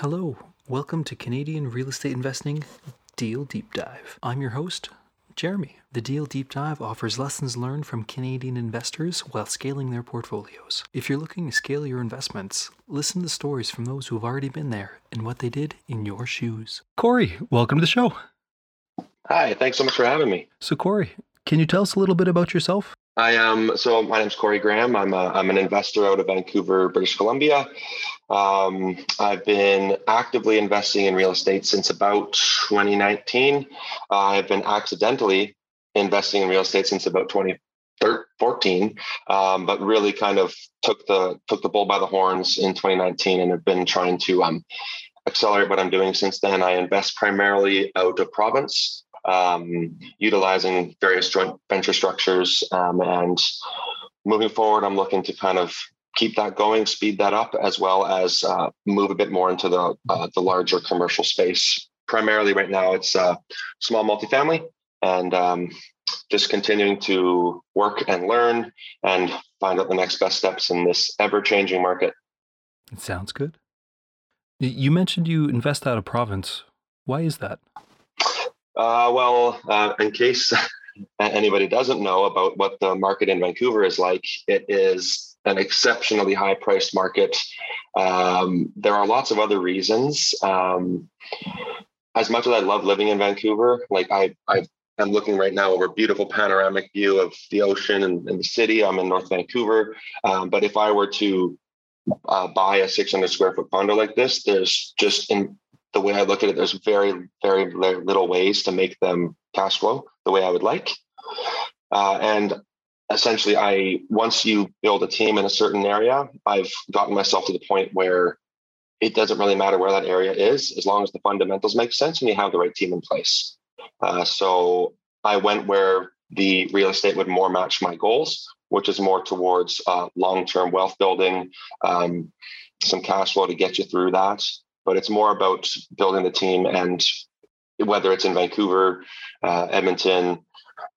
Hello, welcome to Canadian Real Estate Investing Deal Deep Dive. I'm your host, Jeremy. The Deal Deep Dive offers lessons learned from Canadian investors while scaling their portfolios. If you're looking to scale your investments, listen to stories from those who have already been there and what they did in your shoes. Cory, welcome to the show. Hi, thanks so much for having me. So, Cory, can you tell us a little bit about yourself? I am so my name's Cory Graham. I'm a, I'm an investor out of Vancouver, British Columbia. Um, I've been actively investing in real estate since about 2019. Uh, I've been accidentally investing in real estate since about 2014, um, but really kind of took the took the bull by the horns in 2019 and have been trying to um, accelerate what I'm doing since then. I invest primarily out of province um, utilizing various joint venture structures. Um, and moving forward, I'm looking to kind of keep that going, speed that up, as well as uh, move a bit more into the uh, the larger commercial space. Primarily, right now, it's uh, small multifamily, and um, just continuing to work and learn and find out the next best steps in this ever changing market. It sounds good. You mentioned you invest out of province. Why is that? Uh, well, uh, in case anybody doesn't know about what the market in Vancouver is like, it is an exceptionally high priced market. Um, there are lots of other reasons. Um, as much as I love living in Vancouver, like I, I am looking right now over a beautiful panoramic view of the ocean and, and the city. I'm in North Vancouver. Um, but if I were to uh, buy a 600 square foot condo like this, there's just in the way I look at it, there's very, very little ways to make them cash flow the way I would like. Uh, and essentially, I once you build a team in a certain area, I've gotten myself to the point where it doesn't really matter where that area is, as long as the fundamentals make sense and you have the right team in place. Uh, so I went where the real estate would more match my goals, which is more towards uh, long-term wealth building, um, some cash flow to get you through that, but it's more about building the team and whether it's in Vancouver, uh, Edmonton,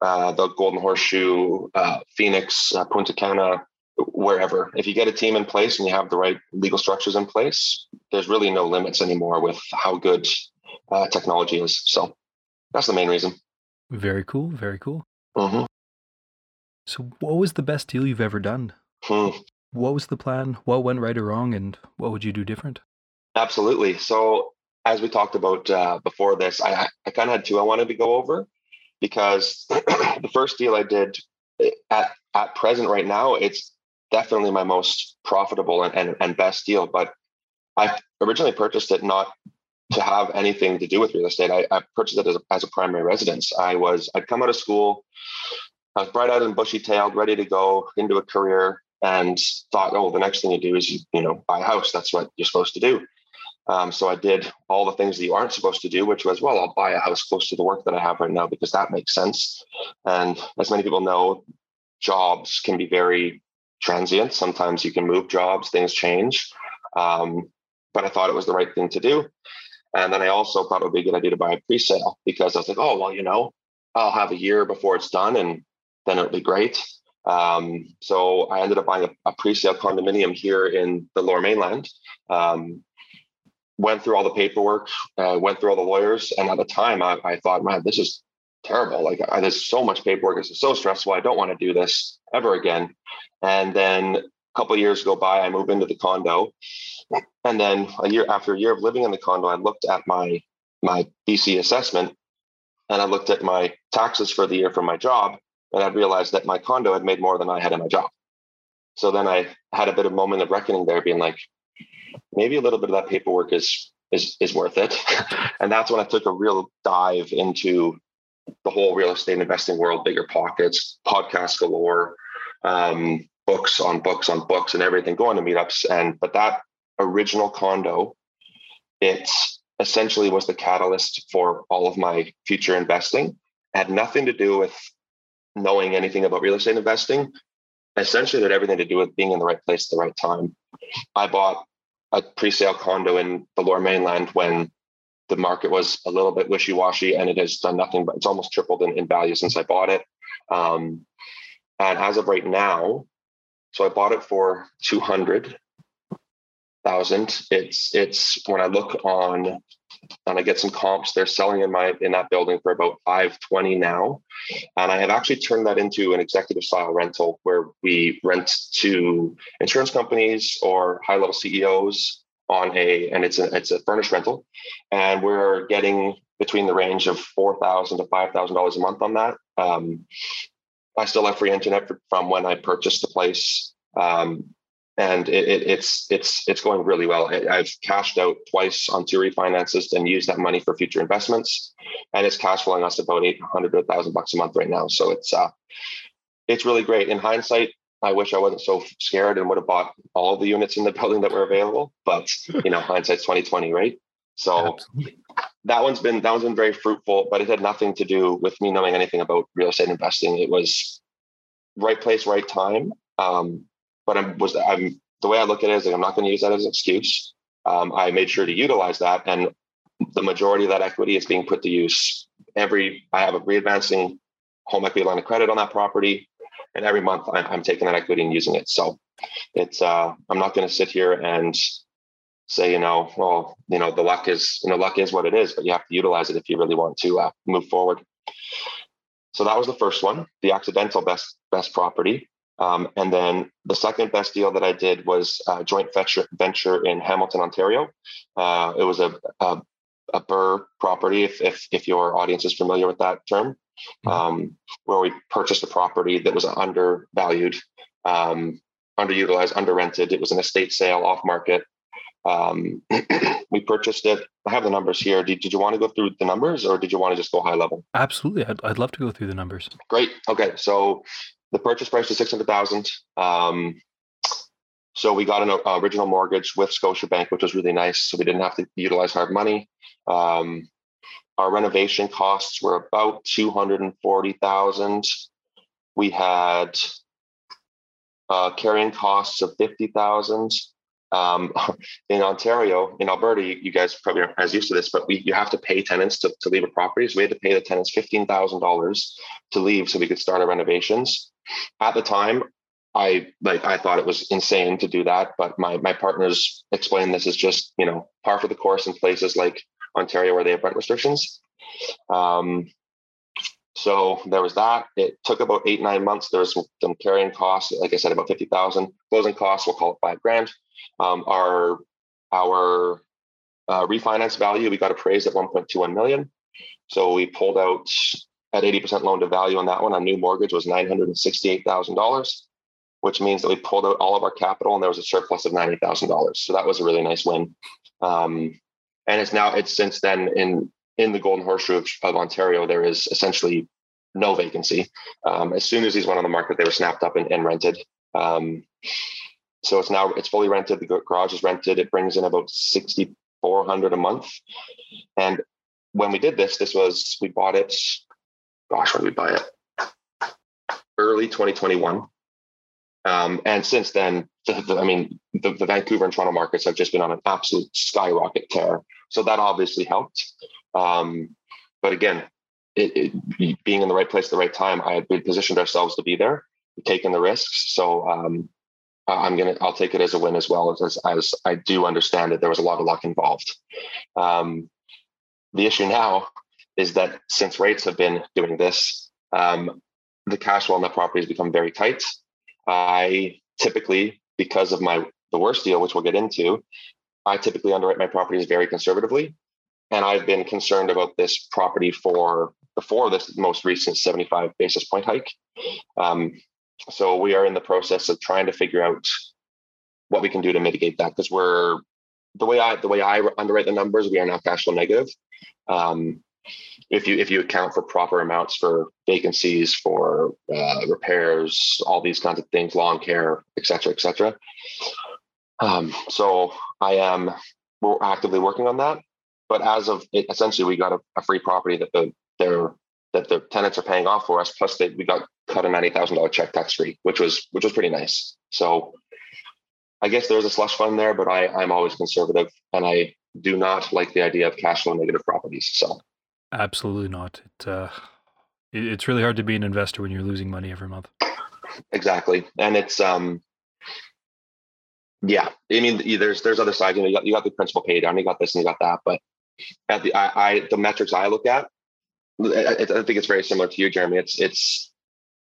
uh, the Golden Horseshoe, uh, Phoenix, uh, Punta Cana, wherever. If you get a team in place and you have the right legal structures in place, there's really no limits anymore with how good uh, technology is. So that's the main reason. Very cool. Very cool. Mm-hmm. So, what was the best deal you've ever done? Hmm. What was the plan? What went right or wrong? And what would you do different? Absolutely. So as we talked about uh, before this, I, I kind of had two I wanted to go over because the first deal I did eh, at, at present right now, it's definitely my most profitable and, and, and best deal. But I originally purchased it not to have anything to do with real estate. I, I purchased it as a, as a primary residence. I was, I'd come out of school, I was bright eyed and bushy tailed, ready to go into a career and thought, oh, the next thing you do is, you, you know, buy a house. That's what you're supposed to do. Um, so I did all the things that you aren't supposed to do, which was, well, I'll buy a house close to the work that I have right now because that makes sense. And as many people know, jobs can be very transient. Sometimes you can move jobs, things change. Um, but I thought it was the right thing to do. And then I also thought it would be a good idea to buy a pre-sale because I was like, oh, well, you know, I'll have a year before it's done and then it'll be great. Um, so I ended up buying a, a, pre-sale condominium here in the lower mainland. Um, went through all the paperwork, uh, went through all the lawyers, and at the time, I, I thought, man, this is terrible. Like, I, there's so much paperwork. This is so stressful. I don't want to do this ever again. And then a couple years go by, I move into the condo, and then a year after a year of living in the condo, I looked at my my BC assessment, and I looked at my taxes for the year from my job, and I realized that my condo had made more than I had in my job. So then I had a bit of moment of reckoning there, being like, maybe a little bit of that paperwork is is is worth it. and that's when I took a real dive into the whole real estate investing world, BiggerPockets, podcast galore, um, books on books on books and everything, going to meetups. And but that original condo, it essentially was the catalyst for all of my future investing. It had nothing to do with knowing anything about real estate investing. Essentially, it had everything to do with being in the right place at the right time. I bought a pre-sale condo in the lower mainland when the market was a little bit wishy-washy and it has done nothing but it's almost tripled in, in value since I bought it. Um, and as of right now, so I bought it for 200,000 thousand. It's it's when I look on and I get some comps. They're selling in my in that building for about 520 now. And I have actually turned that into an executive style rental where we rent to insurance companies or high level CEOs on a and it's a it's a furnished rental. And we're getting between the range of four thousand to five thousand dollars a month on that. Um, I still have free internet from when I purchased the place. Um, and it, it, it's it's it's going really well. I've cashed out twice on two refinances and used that money for future investments, and it's cash flowing us about eight hundred to thousand bucks a month right now. So it's uh, it's really great. In hindsight, I wish I wasn't so scared and would have bought all the units in the building that were available. But you know, hindsight's twenty twenty, right? So Absolutely. that one's been that one's been very fruitful, but it had nothing to do with me knowing anything about real estate investing. It was right place, right time. Um, but I'm was I'm the way I look at it is like I'm not going to use that as an excuse. Um, I made sure to utilize that, and the majority of that equity is being put to use. Every I have a readvancing home equity line of credit on that property, and every month I'm, I'm taking that equity and using it. So it's uh, I'm not going to sit here and say you know well you know the luck is you know luck is what it is, but you have to utilize it if you really want to uh, move forward. So that was the first one, the accidental best best property. Um, and then the second best deal that I did was a joint venture, venture in Hamilton, Ontario. Uh, it was a, a, a BRRRR property, if, if, if, your audience is familiar with that term, mm-hmm. um, where we purchased a property that was undervalued, um, underutilized, underrented. It was an estate sale off market. Um, we purchased it. I have the numbers here. Did, did you want to go through the numbers or did you want to just go high level? Absolutely. I'd, I'd love to go through the numbers. Great. Okay. So the purchase price was 600000 um, so we got an uh, original mortgage with Scotiabank, which was really nice. So we didn't have to utilize hard money. Um, our renovation costs were about 240,000. We had uh, carrying costs of 50,000. Um, in Ontario, in Alberta, you, you, guys probably aren't as used to this, but we, you have to pay tenants to, to leave a property. So we had to pay the tenants $15,000 to leave so we could start our renovations. At the time, I like I thought it was insane to do that, but my my partners explained this is just you know par for the course in places like Ontario where they have rent restrictions. Um, so there was that. It took about eight nine months. There was some, carrying costs, like I said, about fifty thousand. Closing costs, we'll call it five grand. Um, our our uh, refinance value we got appraised at one point two one million. So we pulled out at 80% loan to value on that one. Our new mortgage was $968,000, which means that we pulled out all of our capital and there was a surplus of $90,000. So that was a really nice win. Um, and it's now, it's since then in, in the Golden Horseshoe of, of Ontario, there is essentially no vacancy. Um, as soon as these went on the market, they were snapped up and, and rented. Um, so it's now, it's fully rented. The garage is rented. It brings in about 6,400 a month. And when we did this, this was, we bought it gosh, when did we buy it? Early 2021. Um, and since then, the, the, I mean, the, the, Vancouver and Toronto markets have just been on an absolute skyrocket tear. So that obviously helped. Um, but again, it, it, being in the right place at the right time, I had positioned ourselves to be there, taking the risks. So um, I'm gonna, I'll take it as a win as well as, as I do understand that there was a lot of luck involved. Um, the issue now is that since rates have been doing this, um, the cash flow on the property has become very tight. I typically, because of my the worst deal, which we'll get into, I typically underwrite my properties very conservatively. And I've been concerned about this property for before this most recent 75 basis point hike. Um, so we are in the process of trying to figure out what we can do to mitigate that because we're the way I the way I underwrite the numbers, we are now cash flow negative. Um, if you if you account for proper amounts for vacancies, for uh, repairs, all these kinds of things, lawn care, et cetera, et cetera. Um, so I am we're actively working on that. But as of it, essentially, we got a, a free property that the their that the tenants are paying off for us. Plus, they, we got cut a ninety thousand dollar check tax free, which was which was pretty nice. So I guess there's a slush fund there, but I I'm always conservative, and I do not like the idea of cash flow negative properties. So Absolutely not. It, uh, it, it's really hard to be an investor when you're losing money every month. Exactly, and it's um, Yeah, I mean, there's there's other sides. You know, you got, you got the principal pay down, you got this, and you got that. But at the I, I the metrics I look at, I, I think it's very similar to you, Jeremy. It's it's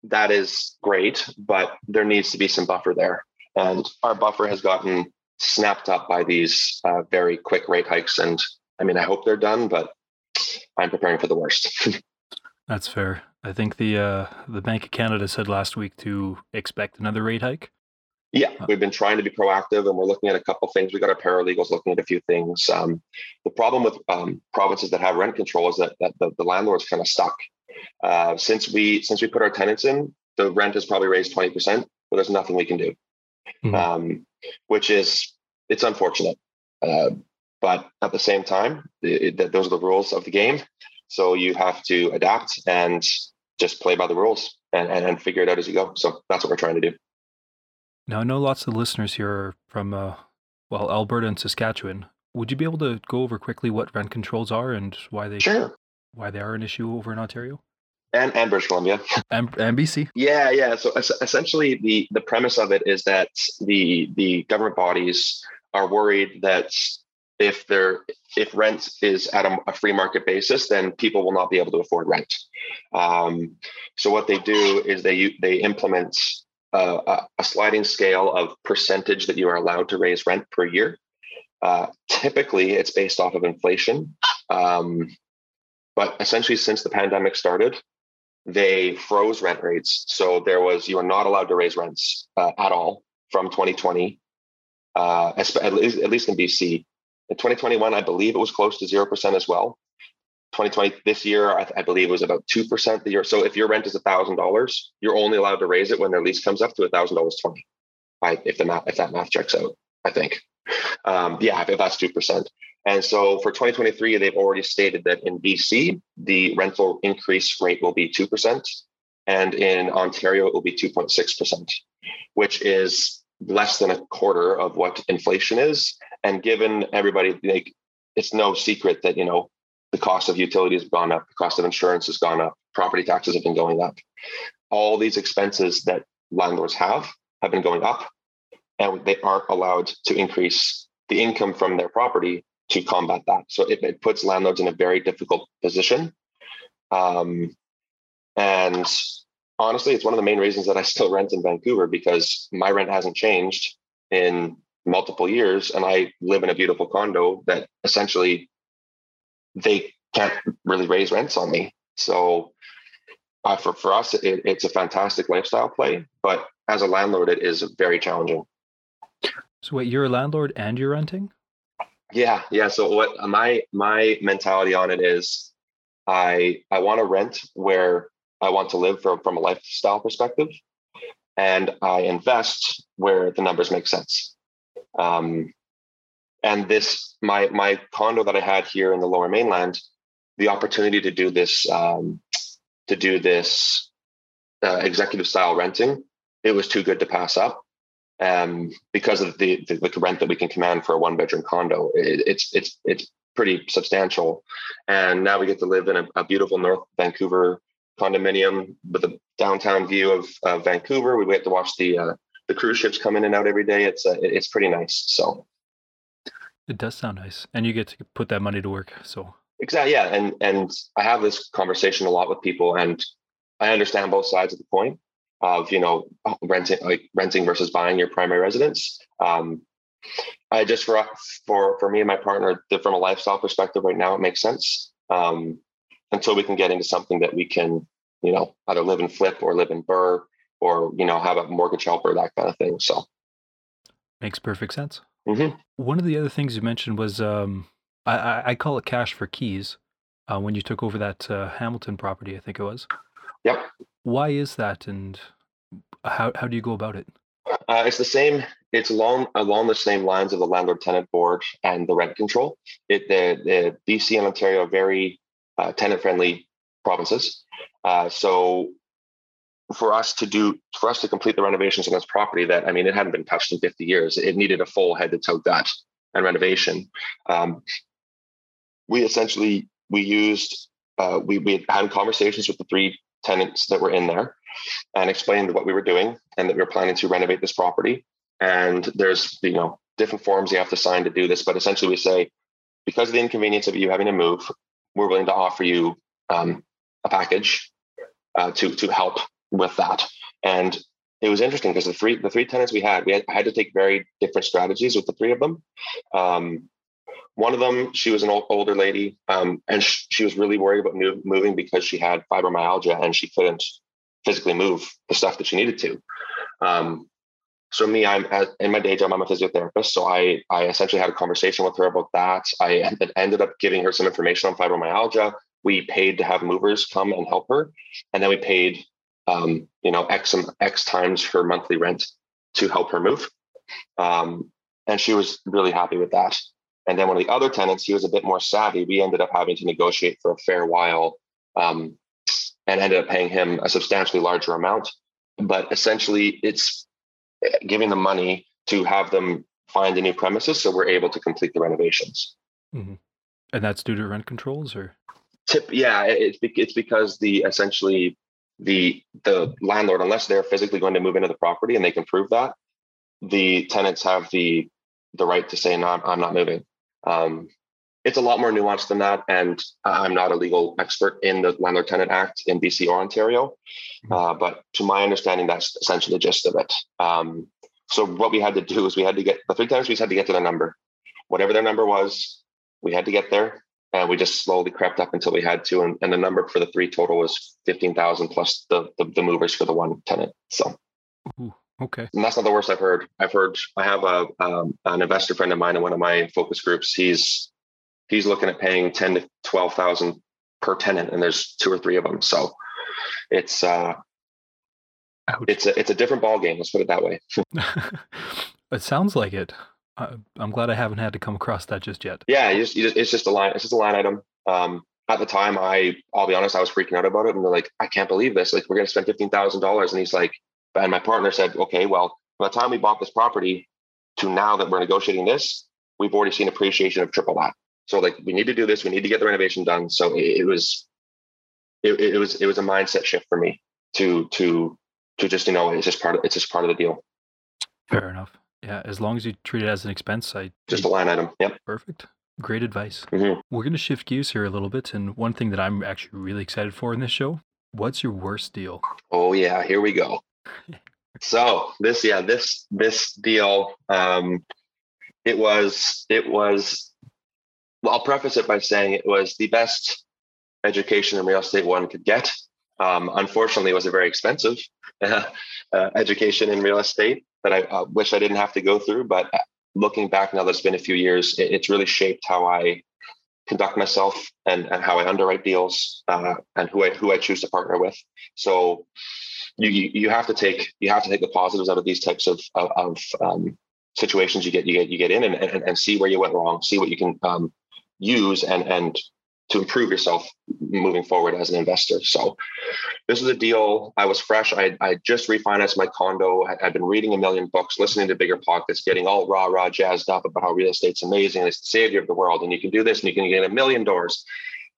that is great, but there needs to be some buffer there, and our buffer has gotten snapped up by these uh, very quick rate hikes. And I mean, I hope they're done, but I'm preparing for the worst. That's fair. I think the uh, the Bank of Canada said last week to expect another rate hike. Yeah, we've been trying to be proactive, and we're looking at a couple things. We got our paralegals looking at a few things. Um, the problem with um, provinces that have rent control is that, that the, the landlord's kind of stuck. Uh, since we since we put our tenants in, the rent has probably raised twenty percent, but there's nothing we can do, mm-hmm. um, which is it's unfortunate. Uh, but at the same time, it, it, those are the rules of the game. So you have to adapt and just play by the rules and, and, and figure it out as you go. So that's what we're trying to do. Now, I know lots of listeners here are from, uh, well, Alberta and Saskatchewan. Would you be able to go over quickly what rent controls are and why they sure. why they are an issue over in Ontario? And, and British Columbia. And, and BC. Yeah, yeah. So essentially, the the premise of it is that the the government bodies are worried that if there if rent is at a, a, free market basis, then people will not be able to afford rent. Um, so what they do is they they implement a, a, sliding scale of percentage that you are allowed to raise rent per year. Uh, typically, it's based off of inflation, um, but essentially, since the pandemic started, they froze rent rates. So there was you are not allowed to raise rents uh, at all from 2020, uh, at least in BC in 2021, I believe it was close to 0% as well. 2020, this year, I, I believe it was about 2% the year. So if your rent is $1,000, you're only allowed to raise it when their lease comes up to $1,000.20. If the math, if that math checks out, I think. Um, yeah, if that's 2%. And so for 2023, they've already stated that in BC, the rental increase rate will be 2%. And in Ontario, it will be 2.6%, which is less than a quarter of what inflation is. And given everybody, like, it's no secret that you know the cost of utilities have gone up, the cost of insurance has gone up, property taxes have been going up. All these expenses that landlords have have been going up, and they aren't allowed to increase the income from their property to combat that. So it, it puts landlords in a very difficult position. Um, and honestly, it's one of the main reasons that I still rent in Vancouver because my rent hasn't changed in multiple years. And I live in a beautiful condo that essentially they can't really raise rents on me. So uh, for, for us, it, it's a fantastic lifestyle play, but as a landlord, it is very challenging. So wait, you're a landlord and you're renting? Yeah, yeah. So what my my mentality on it is, I I want to rent where I want to live from, from a lifestyle perspective. And I invest where the numbers make sense. Um, and this, my my condo that I had here in the Lower Mainland, the opportunity to do this, um, to do this uh, executive style renting, it was too good to pass up. Um, because of the, the, the rent that we can command for a one bedroom condo, it, it's it's it's pretty substantial. And now we get to live in a, a beautiful North Vancouver condominium with a downtown view of Vancouver. We get to watch the uh, the cruise ships come in and out every day. It's uh, it's pretty nice. So it does sound nice, and you get to put that money to work. So exactly, yeah. And and I have this conversation a lot with people, and I understand both sides of the point of you know renting like renting versus buying your primary residence. Um, I just for for for me and my partner, from a lifestyle perspective, right now it makes sense. Um, until we can get into something that we can, you know, either live and flip or live in BRRRR or, you know, have a mortgage helper, that kind of thing. So makes perfect sense. Mm-hmm. One of the other things you mentioned was um, I, I call it cash for keys uh, when you took over that uh, Hamilton property, I think it was. Yep. Why is that, and how how do you go about it? Uh, it's the same. It's along along the same lines of the landlord tenant board and the rent control. It the the BC and Ontario are very uh, tenant friendly provinces. Uh, so for us to do for us to complete the renovations on this property that I mean it hadn't been touched in 50 years, it needed a full head to toe gut and renovation. Um, we essentially we used uh, we we had conversations with the three tenants that were in there and explained what we were doing and that we were planning to renovate this property. and there's you know different forms you have to sign to do this. But essentially, we say because of the inconvenience of you having to move, we're willing to offer you um, a package uh, to to help with that. And it was interesting because the three the three tenants we had, we had, I had to take very different strategies with the three of them. Um, one of them, she was an old, older lady, um, and sh- she was really worried about move, moving because she had fibromyalgia and she couldn't physically move the stuff that she needed to. Um, so me, I'm at, in my day job, I'm a physiotherapist. So I, I essentially had a conversation with her about that. I ended up giving her some information on fibromyalgia. We paid to have movers come and help her, and then we paid, um, you know, x x times her monthly rent to help her move. Um, and she was really happy with that. And then one of the other tenants, he was a bit more savvy. We ended up having to negotiate for a fair while um, and ended up paying him a substantially larger amount. But essentially, it's giving them money to have them find a new premises so we're able to complete the renovations. Mm-hmm. And that's due to rent controls or? Tip, yeah, it's, it's because the essentially the the landlord, unless they're physically going to move into the property and they can prove that, the tenants have the the right to say no, I'm not moving. Um, it's a lot more nuanced than that, and I'm not a legal expert in the Landlord Tenant Act in BC or Ontario, mm-hmm. uh, but to my understanding, that's essentially the gist of it. Um, so what we had to do is we had to get the three times we had to get to the number, whatever their number was, we had to get there, and we just slowly crept up until we had to, and, and the number for the three total was fifteen thousand plus the, the, the movers for the one tenant. So. Ooh. Okay. And that's not the worst I've heard. I've heard I have a um, an investor friend of mine in one of my focus groups. He's he's looking at paying ten to twelve thousand per tenant, and there's two or three of them. So it's uh, Ouch. it's a it's a different ball game. Let's put it that way. it sounds like it. I'm glad I haven't had to come across that just yet. Yeah, you just, you just, it's just a line. It's just a line item. Um, at the time, I I'll be honest, I was freaking out about it, and they're like, I can't believe this. Like, we're gonna spend fifteen thousand dollars, and he's like, and my partner said, okay, well, by the time we bought this property to now that we're negotiating this, we've already seen appreciation of triple that. So like we need to do this, we need to get the renovation done. So it, it was it, it, was it was a mindset shift for me to to to just you know it's just part of it's just part of the deal. Fair enough. Yeah, as long as you treat it as an expense, I just a line item. Yep. Perfect. Great advice. Mm-hmm. We're going to shift gears here a little bit, and one thing that I'm actually really excited for in this show: what's your worst deal? Oh yeah, here we go so this, yeah, this this deal, um, it was it was. Well, I'll preface it by saying it was the best education in real estate one could get. Um, unfortunately, it was a very expensive uh, education in real estate that I uh, wish I didn't have to go through. But looking back now, that's been a few years. It, it's really shaped how I conduct myself and, and how I underwrite deals uh, and who I who I choose to partner with. So you, you you have to take you have to take the positives out of these types of of, of um, situations you get you get you get in and, and, and see where you went wrong, see what you can um, use and and to improve yourself moving forward as an investor. So this is a deal. I was fresh. I I just refinanced my condo. I, I'd been reading a million books, listening to BiggerPockets, getting all rah rah jazzed up about how real estate's amazing and it's the savior of the world, and you can do this and you can get a million doors.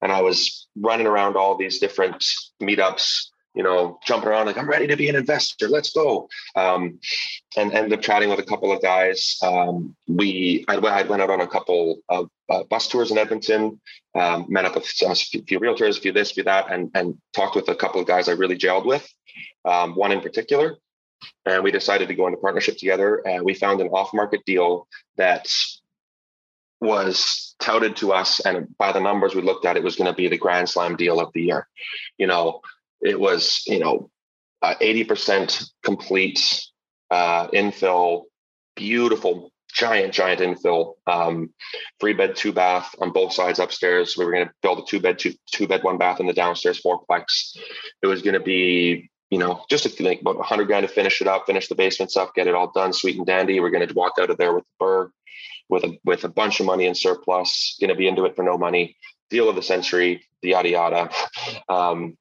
And I was running around all these different meetups you know, jumping around like I'm ready to be an investor. Let's go. Um, and ended up chatting with a couple of guys. Um, we I, I, went out on a couple of uh, bus tours in Edmonton. Um, met up with a few realtors, a few this, few that, and and talked with a couple of guys I really gelled with. Um, one in particular, and we decided to go into partnership together. And we found an off-market deal that was touted to us, and by the numbers we looked at, it was going to be the grand slam deal of the year. You know, it was you know uh, 80% complete uh, infill beautiful giant giant infill um, three bed two bath on both sides upstairs. We were going to build a two bed two, two bed one bath in the downstairs fourplex. It was going to be you know just a, like about 100 grand to finish it up finish the basements up get it all done sweet and dandy. We're going to walk out of there with the BRRRR with a with a bunch of money in surplus going to be into it for no money. Deal of the century the yada yada. Um,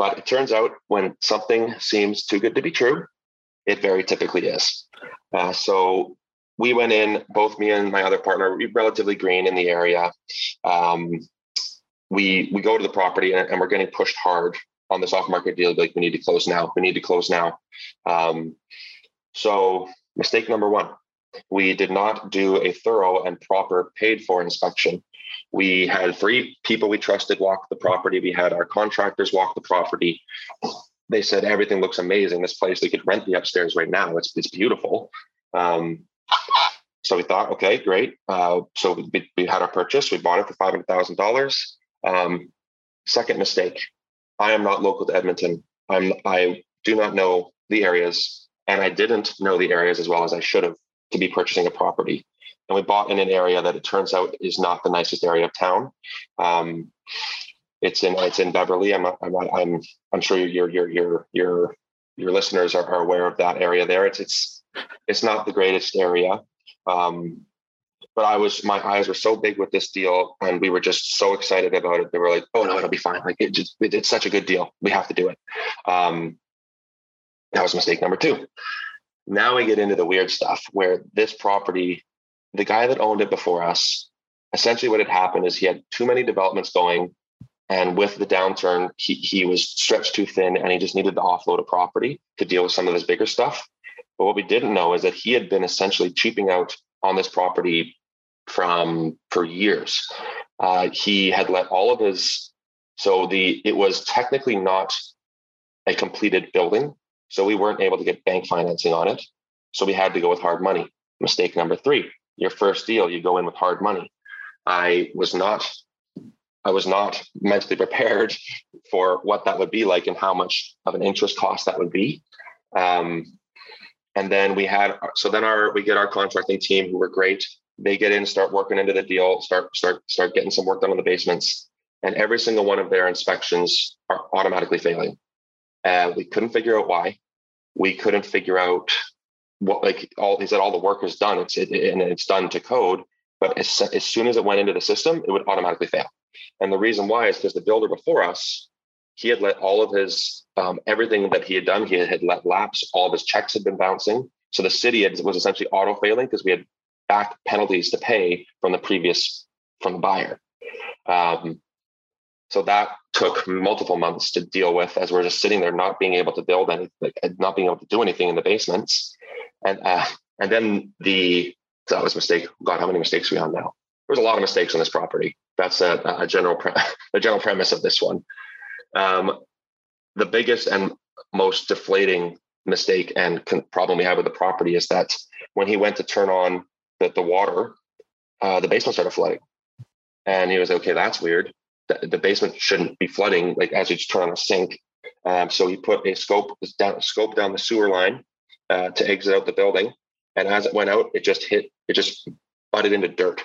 but it turns out when something seems too good to be true, it very typically is. Uh, so we went in, both me and my other partner, relatively green in the area. Um, we we go to the property and, and, we're getting pushed hard on this off market deal. Like we need to close now. We need to close now. Um, so mistake number one we did not do a thorough and proper paid for inspection. We had three people we trusted walk the property. We had our contractors walk the property. They said everything looks amazing. This place, they could rent the upstairs right now. It's, it's beautiful. Um, so we thought, okay, great. Uh, so we, we, had our purchase. We bought it for five hundred thousand um, dollars. Second mistake: I am not local to Edmonton. I'm I do not know the areas, and I didn't know the areas as well as I should have to be purchasing a property. And we bought in an area that it turns out is not the nicest area of town. Um, it's in it's in Beverly. I'm I'm I'm I'm sure your your your your your listeners are, are aware of that area there. It's it's it's not the greatest area. Um, but I was my eyes were so big with this deal, and we were just so excited about it. They were like, "Oh no, it'll be fine. Like it just it, it's such a good deal. We have to do it." Um, that was mistake number two. Now we get into the weird stuff where this property, the guy that owned it before us, essentially what had happened is he had too many developments going. And with the downturn, he, he was stretched too thin and he just needed to offload a property to deal with some of his bigger stuff. But what we didn't know is that he had been essentially cheaping out on this property from for years. Uh, he had let all of his so the it was technically not a completed building so we weren't able to get bank financing on it. So we had to go with hard money. Mistake number three, your first deal, you go in with hard money. I was not I was not mentally prepared for what that would be like and how much of an interest cost that would be. Um, and then we had so then our we get our contracting team who were great. They get in, start working into the deal, start start start getting some work done on the basements, and every single one of their inspections are automatically failing. Uh, we couldn't figure out why. We couldn't figure out what like all he said all the work is done. It's it, and it's done to code, but as, as soon as it went into the system, it would automatically fail. And the reason why is because the builder before us, he had let all of his um, everything that he had done, he had, let lapse. All of his checks had been bouncing. So the city had, was essentially auto failing because we had back penalties to pay from the previous from the buyer. Um, so that took multiple months to deal with as we're just sitting there, not being able to build any, like, not being able to do anything in the basements. And uh, and then the that was a mistake. God, how many mistakes we on now? There's a lot of mistakes on this property. That's a, a general pre- the general premise of this one. Um, the biggest and most deflating mistake and con- problem we have with the property is that when he went to turn on the, the water, uh, the basement started flooding. And he was okay, that's weird the, the basement shouldn't be flooding like as you turn on a sink. Um, so he put a scope down scope down the sewer line uh, to exit out the building, and as it went out, it just hit it just butted into dirt.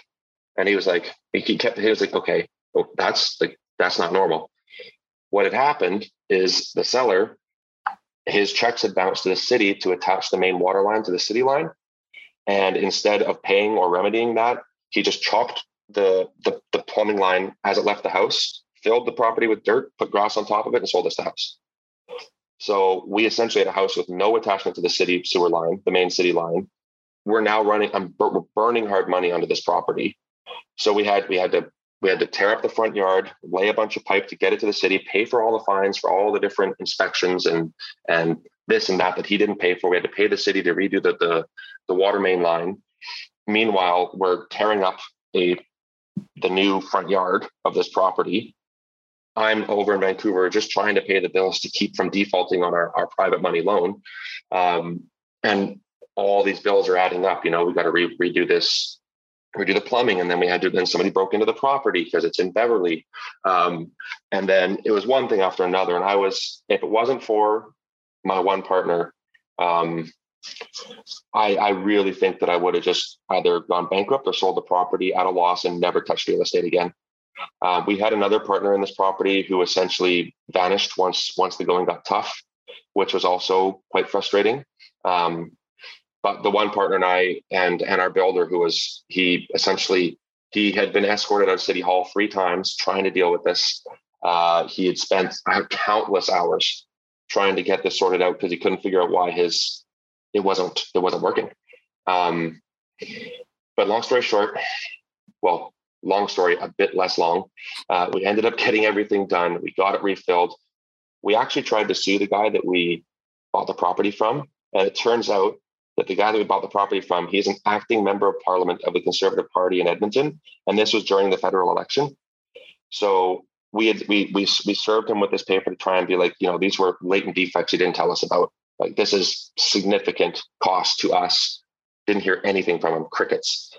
And he was like, he kept he was like, okay, well, that's like that's not normal. What had happened is the seller, his checks had bounced to the city to attach the main water line to the city line, and instead of paying or remedying that, he just chopped the, the, the plumbing line as it left the house, filled the property with dirt, put grass on top of it, and sold us the house. So we essentially had a house with no attachment to the city sewer line, the main city line. We're now running, I'm we're burning hard money onto this property. So we had we had to we had to tear up the front yard, lay a bunch of pipe to get it to the city, pay for all the fines for all the different inspections and and this and that that he didn't pay for. We had to pay the city to redo the the, the water main line. Meanwhile, we're tearing up a the new front yard of this property. I'm over in Vancouver just trying to pay the bills to keep from defaulting on our, our private money loan. Um, and all these bills are adding up. You know, we got to re- redo this, redo the plumbing. And then we had to, then somebody broke into the property because it's in Beverly. Um, and then it was one thing after another. And I was, if it wasn't for my one partner, um, I, I really think that I would have just either gone bankrupt or sold the property at a loss and never touched real estate again. Uh, we had another partner in this property who essentially vanished once once the going got tough, which was also quite frustrating. Um, but the one partner and I and and our builder, who was he essentially he had been escorted out of City Hall three times trying to deal with this. Uh, he had spent countless hours trying to get this sorted out because he couldn't figure out why his it wasn't it wasn't working. Um, but long story short, well, long story, a bit less long. Uh, we ended up getting everything done. We got it refilled. We actually tried to sue the guy that we bought the property from, and it turns out that the guy that we bought the property from, he's an acting member of parliament of the Conservative Party in Edmonton, and this was during the federal election. So we had we we we served him with this paper to try and be like, you know, these were latent defects he didn't tell us about. Like this is significant cost to us. Didn't hear anything from him. Crickets.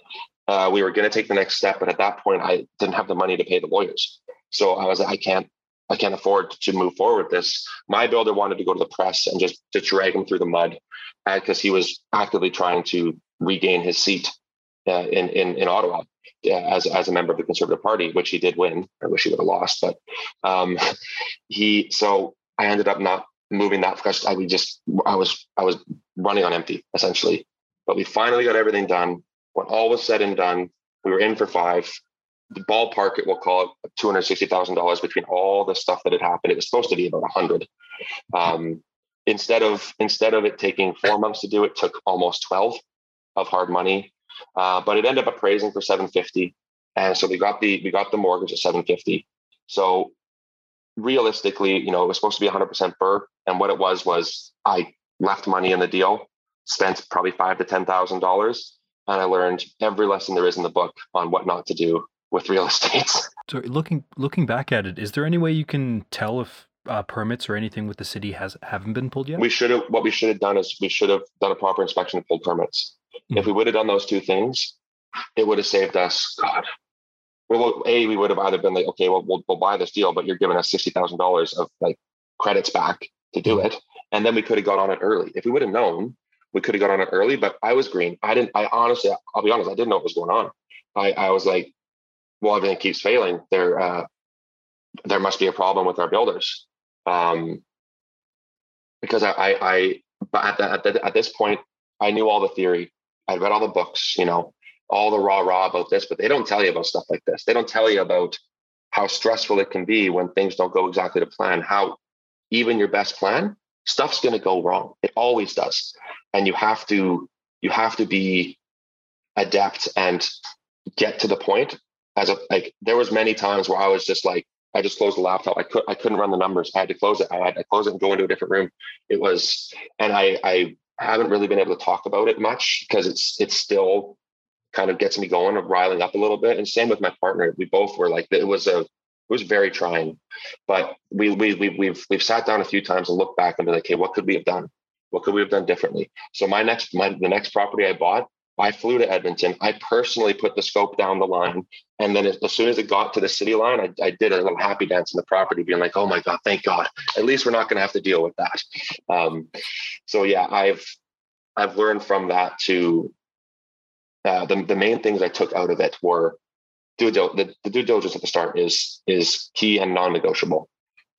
Uh, we were going to take the next step, but at that point, I didn't have the money to pay the lawyers. So I was, I can't, I can't afford to move forward with this. My builder wanted to go to the press and just to drag him through the mud because uh, he was actively trying to regain his seat uh, in, in in Ottawa uh, as as a member of the Conservative Party, which he did win. I wish he would have lost, but um, he. So I ended up not moving that because I we just I was I was running on empty essentially. But we finally got everything done. When all was said and done, we were in for five. The ballpark, it will call it two hundred sixty thousand dollars between all the stuff that had happened. It was supposed to be about a hundred. Um, instead of instead of it taking four months to do it, took almost twelve of hard money. Uh, but it ended up appraising for 750, and so we got the we got the mortgage at 750. So realistically, you know, it was supposed to be 100% BRRRR, and what it was was I left money in the deal, spent probably five to ten thousand dollars, and I learned every lesson there is in the book on what not to do with real estate. So looking looking back at it, is there any way you can tell if uh, permits or anything with the city has haven't been pulled yet? We should have. What we should have done is we should have done a proper inspection and pulled permits. Mm-hmm. If we would have done those two things, it would have saved us. God, well, a we would have either been like, okay, well, we'll, we'll buy this deal, but you're giving us sixty thousand dollars of like credits back to do mm-hmm. it, and then we could have got on it early. If we would have known, we could have got on it early. But I was green. I didn't. I honestly, I'll be honest, I didn't know what was going on. I, I was like, well, everything keeps failing. There, uh, there must be a problem with our builders. Um, because I, I, I but at, the, at, the, at this point, I knew all the theory. I'd read all the books, you know, all the raw raw about this, but they don't tell you about stuff like this. They don't tell you about how stressful it can be when things don't go exactly to plan, how even your best plan, stuff's going to go wrong. It always does. And you have to you have to be adept and get to the point as a like there was many times where I was just like I just closed the laptop. I could I couldn't run the numbers. I had to close it. I had to close it and go into a different room. It was and I I haven't really been able to talk about it much because it's it's still kind of gets me going of riling up a little bit. And same with my partner. We both were like it was a it was very trying. But we we, we we've we've sat down a few times and looked back and be like, okay, what could we have done? What could we have done differently? So my next my the next property I bought, I flew to Edmonton. I personally put the scope down the line. And then as soon as it got to the city line, I, I did a little happy dance in the property, being like, oh my God, thank God. At least we're not going to have to deal with that. Um, so yeah, I've I've learned from that to uh, the, the main things I took out of it were due the, the due diligence at the start is is key and non-negotiable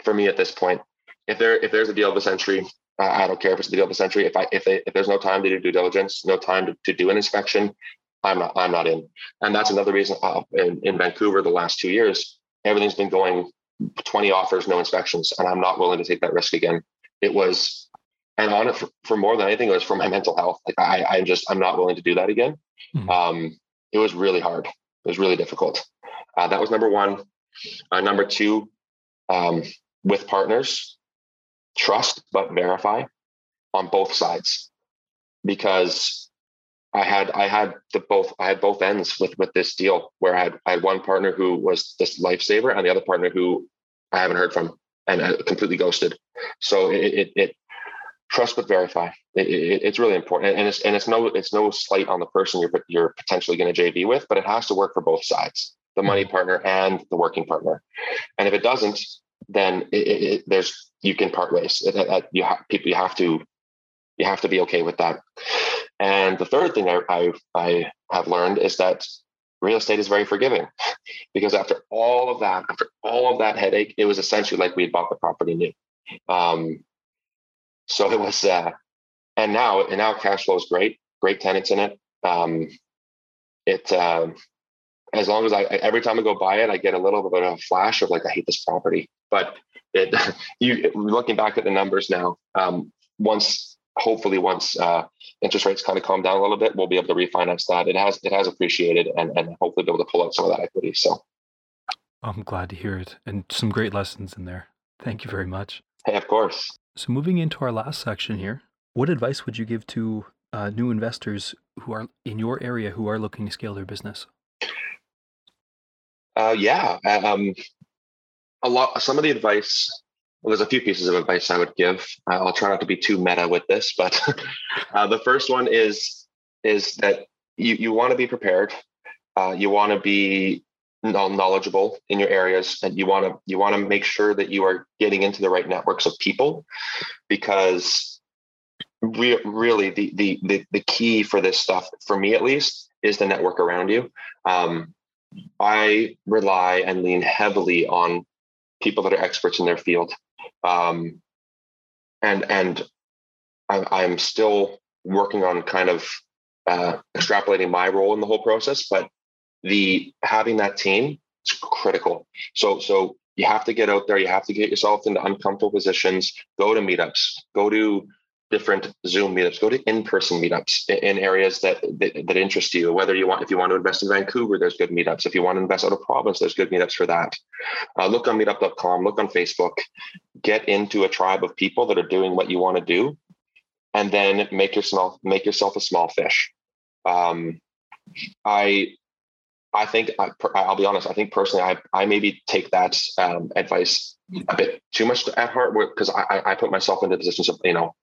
for me at this point. If there if there's a deal of the century, uh, I don't care if it's the deal of the century. If I if they, if there's no time to do due diligence, no time to, to do an inspection, I'm not I'm not in. And that's another reason uh, in, in Vancouver the last two years, everything's been going 20 offers, no inspections, and I'm not willing to take that risk again. It was, and on it for, for more than anything, it was for my mental health. Like I I'm just I'm not willing to do that again. Mm-hmm. Um, it was really hard. It was really difficult. Uh, that was number one. Uh, number two, um, with partners, trust but verify on both sides, because I had I had the both I had both ends with with this deal where I had I had one partner who was this lifesaver and the other partner who I haven't heard from and uh, completely ghosted. So it, it, it trust but verify. It, it, it's really important, and it's and it's no it's no slight on the person you're you're potentially going to JV with, but it has to work for both sides, the money mm-hmm. partner and the working partner. And if it doesn't, then it, there's you can part ways. you have people you have to you have to be okay with that. And the third thing I, I I have learned is that real estate is very forgiving because after all of that, after all of that headache, it was essentially like we had bought the property new. Um, so it was, uh, and now and now cash flow is great, great tenants in it. Um, it um, as long as I every time I go buy it, I get a little bit of a flash of like I hate this property. But it, you looking back at the numbers now, um, once hopefully once uh, interest rates kind of calm down a little bit, we'll be able to refinance that. It has it has appreciated and and hopefully be able to pull out some of that equity. So I'm glad to hear it, and some great lessons in there. Thank you very much. Hey, of course. So, moving into our last section here, what advice would you give to uh, new investors who are in your area who are looking to scale their business? Uh, yeah, um, a lot. Some of the advice. Well, there's a few pieces of advice I would give. I'll try not to be too meta with this, but uh, the first one is is that you you want to be prepared. Uh, you want to be knowledgeable in your areas, and you want to you want to make sure that you are getting into the right networks of people, because re- really the, the the the key for this stuff, for me at least, is the network around you. Um, I rely and lean heavily on people that are experts in their field. Um, and and I, am still working on kind of uh, extrapolating my role in the whole process, but the having that team is critical. So so you have to get out there. You have to get yourself into uncomfortable positions. Go to meetups. Go to different Zoom meetups, go to in-person meetups in areas that, that, that interest you. Whether you want, if you want to invest in Vancouver, there's good meetups. If you want to invest out of province, there's good meetups for that. Uh, look on Meetup.com, look on Facebook, get into a tribe of people that are doing what you want to do, and then make yourself make yourself a small fish. Um, I I think I, will be honest. I think personally, I I maybe take that um, advice a bit too much at heart because I I put myself into positions of you know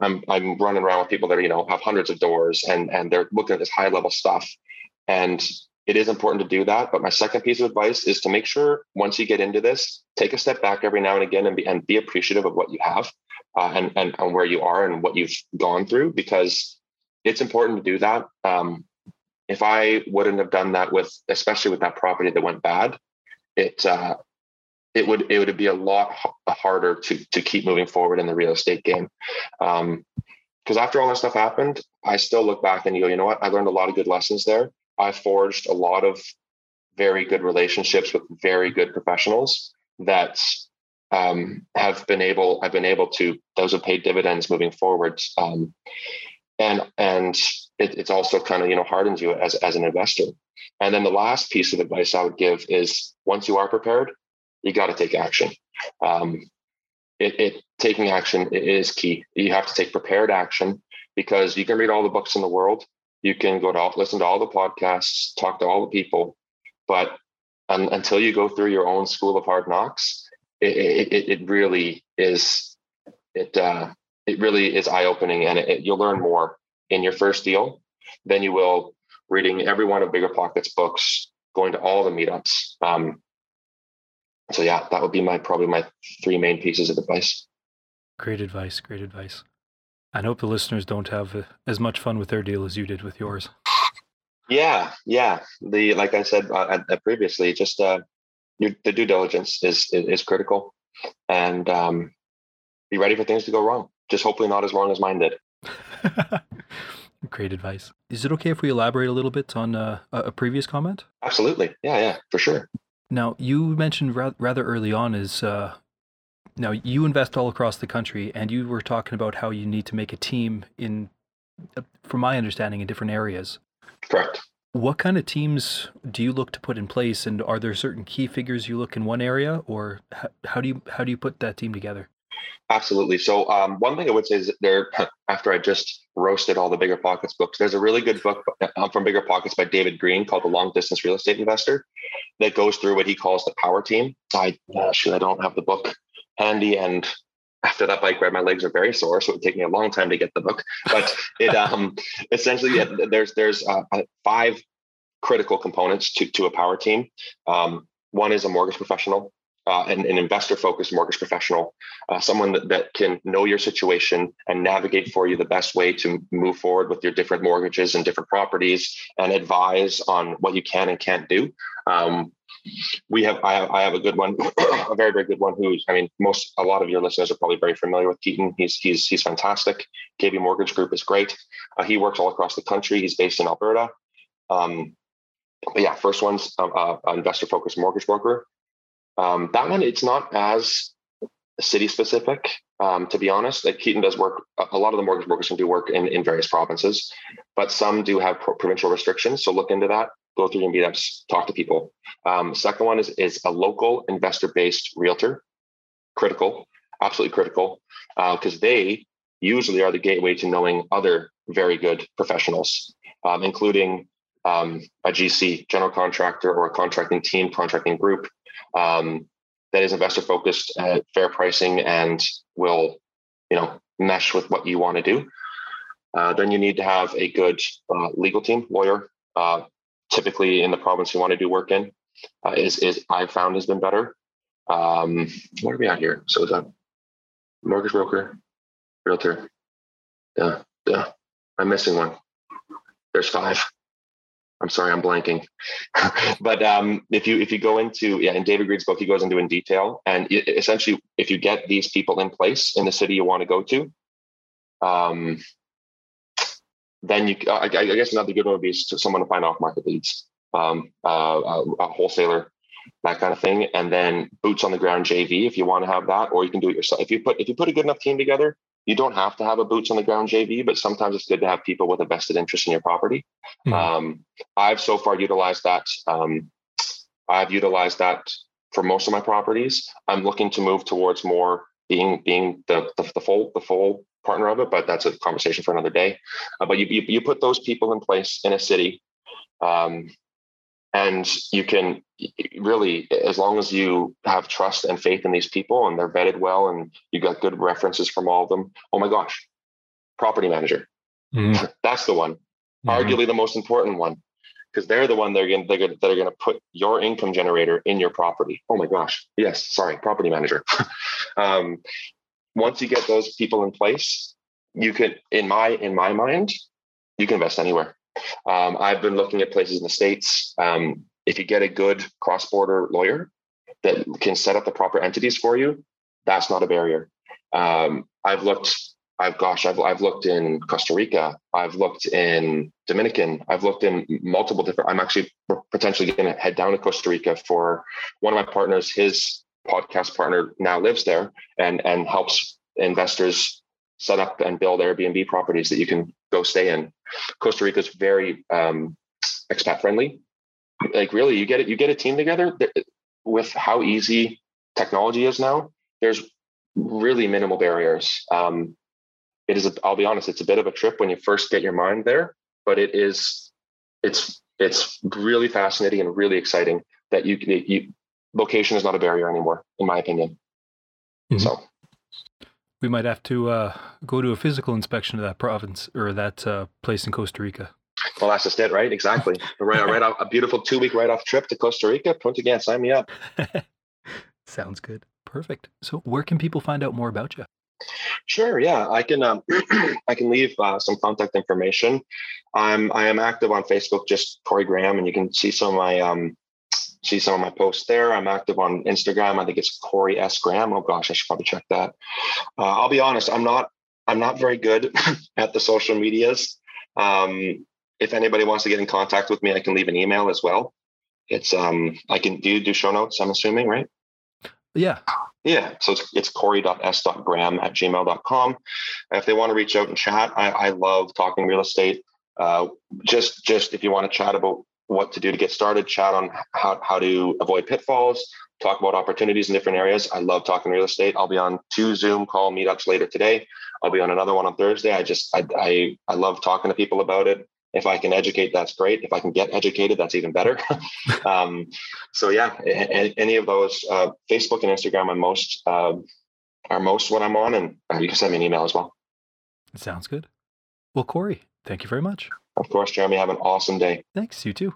I'm I'm running around with people that you know have hundreds of doors and and they're looking at this high level stuff. And it is important to do that. But my second piece of advice is to make sure once you get into this, take a step back every now and again and be and be appreciative of what you have uh, and, and and where you are and what you've gone through because it's important to do that. Um, if I wouldn't have done that with, especially with that property that went bad, it uh, it would it would be a lot harder to to keep moving forward in the real estate game. Um, because after all that stuff happened, I still look back and you go, you know what? I learned a lot of good lessons there. I forged a lot of very good relationships with very good professionals that um, have been able. I've been able to. Those have paid dividends moving forward. Um, and and it, it's also kind of you know hardens you as as an investor. And then the last piece of advice I would give is once you are prepared, you got to take action. Um, it, it taking action is key. You have to take prepared action because you can read all the books in the world. You can go to listen to all the podcasts, talk to all the people, but um, until you go through your own school of hard knocks, it, it, it really is it uh, it really is eye opening, and it, you'll learn more in your first deal than you will reading every one of BiggerPockets books, going to all the meetups. Um, so yeah, that would be my probably my three main pieces of advice. Great advice. Great advice. I hope the listeners don't have uh, as much fun with their deal as you did with yours. Yeah, yeah. The like I said uh, previously, just uh, your, the due diligence is is, is critical, and um, be ready for things to go wrong. Just hopefully not as wrong as mine did. Great advice. Is it okay if we elaborate a little bit on uh, a previous comment? Absolutely. Yeah, yeah, for sure. Now, you mentioned ra- rather early on is uh, now you invest all across the country, and you were talking about how you need to make a team in, uh, from my understanding, in different areas. Correct. What kind of teams do you look to put in place, and are there certain key figures you look in one area, or how, how do you how do you put that team together? Absolutely. So um, one thing I would say is there, after I just roasted all the BiggerPockets books, there's a really good book uh, from BiggerPockets by David Greene called The Long Distance Real Estate Investor that goes through what he calls the power team. I actually I don't have the book handy, and after that bike ride, my legs are very sore, so it would take me a long time to get the book. But it um, essentially yeah, there's there's uh, uh, five critical components to to a power team. Um, one is a mortgage professional uh, an, an investor focused mortgage professional, uh, someone that, that can know your situation and navigate for you the best way to move forward with your different mortgages and different properties and advise on what you can and can't do. Um, we have I, have I have a good one, a very very good one. Who I mean, most a lot of your listeners are probably very familiar with Keaton. He's he's he's fantastic. KB Mortgage Group is great. Uh, he works all across the country. He's based in Alberta. Um, but yeah, first one's uh, uh, investor focused mortgage broker. Um, that one, it's not as city specific, um, to be honest. Like Keaton does work, a lot of the mortgage brokers can do work in, in various provinces, but some do have pro- provincial restrictions. So look into that, go through your meetups, talk to people. Um, second one is, is a local investor based realtor. Critical, absolutely critical, because uh, they usually are the gateway to knowing other very good professionals, um, including um, a GC, general contractor, or a contracting team, contracting group um, that is investor focused, at fair pricing, and will, you know, mesh with what you want to do. Uh, then you need to have a good uh, legal team, lawyer. Uh, typically, in the province you want to do work in, uh, is is I've found has been better. Um, what are we at here? So is that mortgage broker, realtor? Yeah, yeah. I'm missing one. There's five. I'm sorry, I'm blanking. but um, if you if you go into yeah, in David Greene's book, he goes into in detail, and essentially, if you get these people in place in the city you want to go to, um, then you I, I guess another good one would be someone to find off market leads, um, uh, a, a wholesaler, that kind of thing, and then boots on the ground JV if you want to have that, or you can do it yourself. If you put if you put a good enough team together, you don't have to have a boots on the ground JV, but sometimes it's good to have people with a vested interest in your property. Mm-hmm. Um, I've so far utilized that. Um, I've utilized that for most of my properties. I'm looking to move towards more being being the the, the full the full partner of it, but that's a conversation for another day. Uh, but you, you, you put those people in place in a city, um, and you can really as long as you have trust and faith in these people and they're vetted well and you got good references from all of them oh my gosh property manager. Mm-hmm. that's the one. Mm-hmm. arguably the most important one because they're the one they're going they're going that are going to put your income generator in your property. Oh my gosh. Yes sorry property manager. Um, once you get those people in place you can in my in my mind you can invest anywhere um, I've been looking at places in the States. Um, if you get a good cross border lawyer that can set up the proper entities for you, that's not a barrier. Um, I've looked, I've gosh, I've, I've looked in Costa Rica, I've looked in Dominican, I've looked in multiple different. I'm actually potentially going to head down to Costa Rica for one of my partners. His podcast partner now lives there and and helps investors set up and build Airbnb properties that you can go stay in. Costa Rica is very um, expat friendly. Like really, you get it. You get a team together with how easy technology is now. There's really minimal barriers. Um, it is. A, I'll be honest. It's a bit of a trip when you first get your mind there, but it is. It's it's really fascinating and really exciting that you you location is not a barrier anymore, in my opinion. Mm-hmm. So we might have to uh, go to a physical inspection of that province or that uh, place in Costa Rica. Well, that's just it, right? Exactly. right, right off, a beautiful two week right off trip to Costa Rica. Punta again, sign me up. Sounds good. Perfect. So, where can people find out more about you? Sure. Yeah, I can. Um, I can leave uh, some contact information. I'm I am active on Facebook, just Cory Graham, and you can see some of my um, see some of my posts there. I'm active on Instagram. I think it's Cory S Graham. Oh gosh, I should probably check that. Uh, I'll be honest. I'm not. I'm not very good at the social medias. Um, if anybody wants to get in contact with me, I can leave an email as well. It's um I can do do show notes, I'm assuming, right? Yeah. Yeah. So it's, it's corey.s.graham at gmail.com. If they want to reach out and chat, I, I love talking real estate. Uh, just just if you want to chat about what to do to get started, chat on how, how to avoid pitfalls, talk about opportunities in different areas. I love talking real estate. I'll be on two Zoom call meetups later today. I'll be on another one on Thursday. I just I I, I love talking to people about it. If I can educate, that's great. If I can get educated, that's even better. um, so yeah, any of those, uh, Facebook and Instagram are most uh, are most what I'm on, and you can send me an email as well. Sounds good. Well, Cory, thank you very much. Of course, Jeremy. Have an awesome day. Thanks. You too.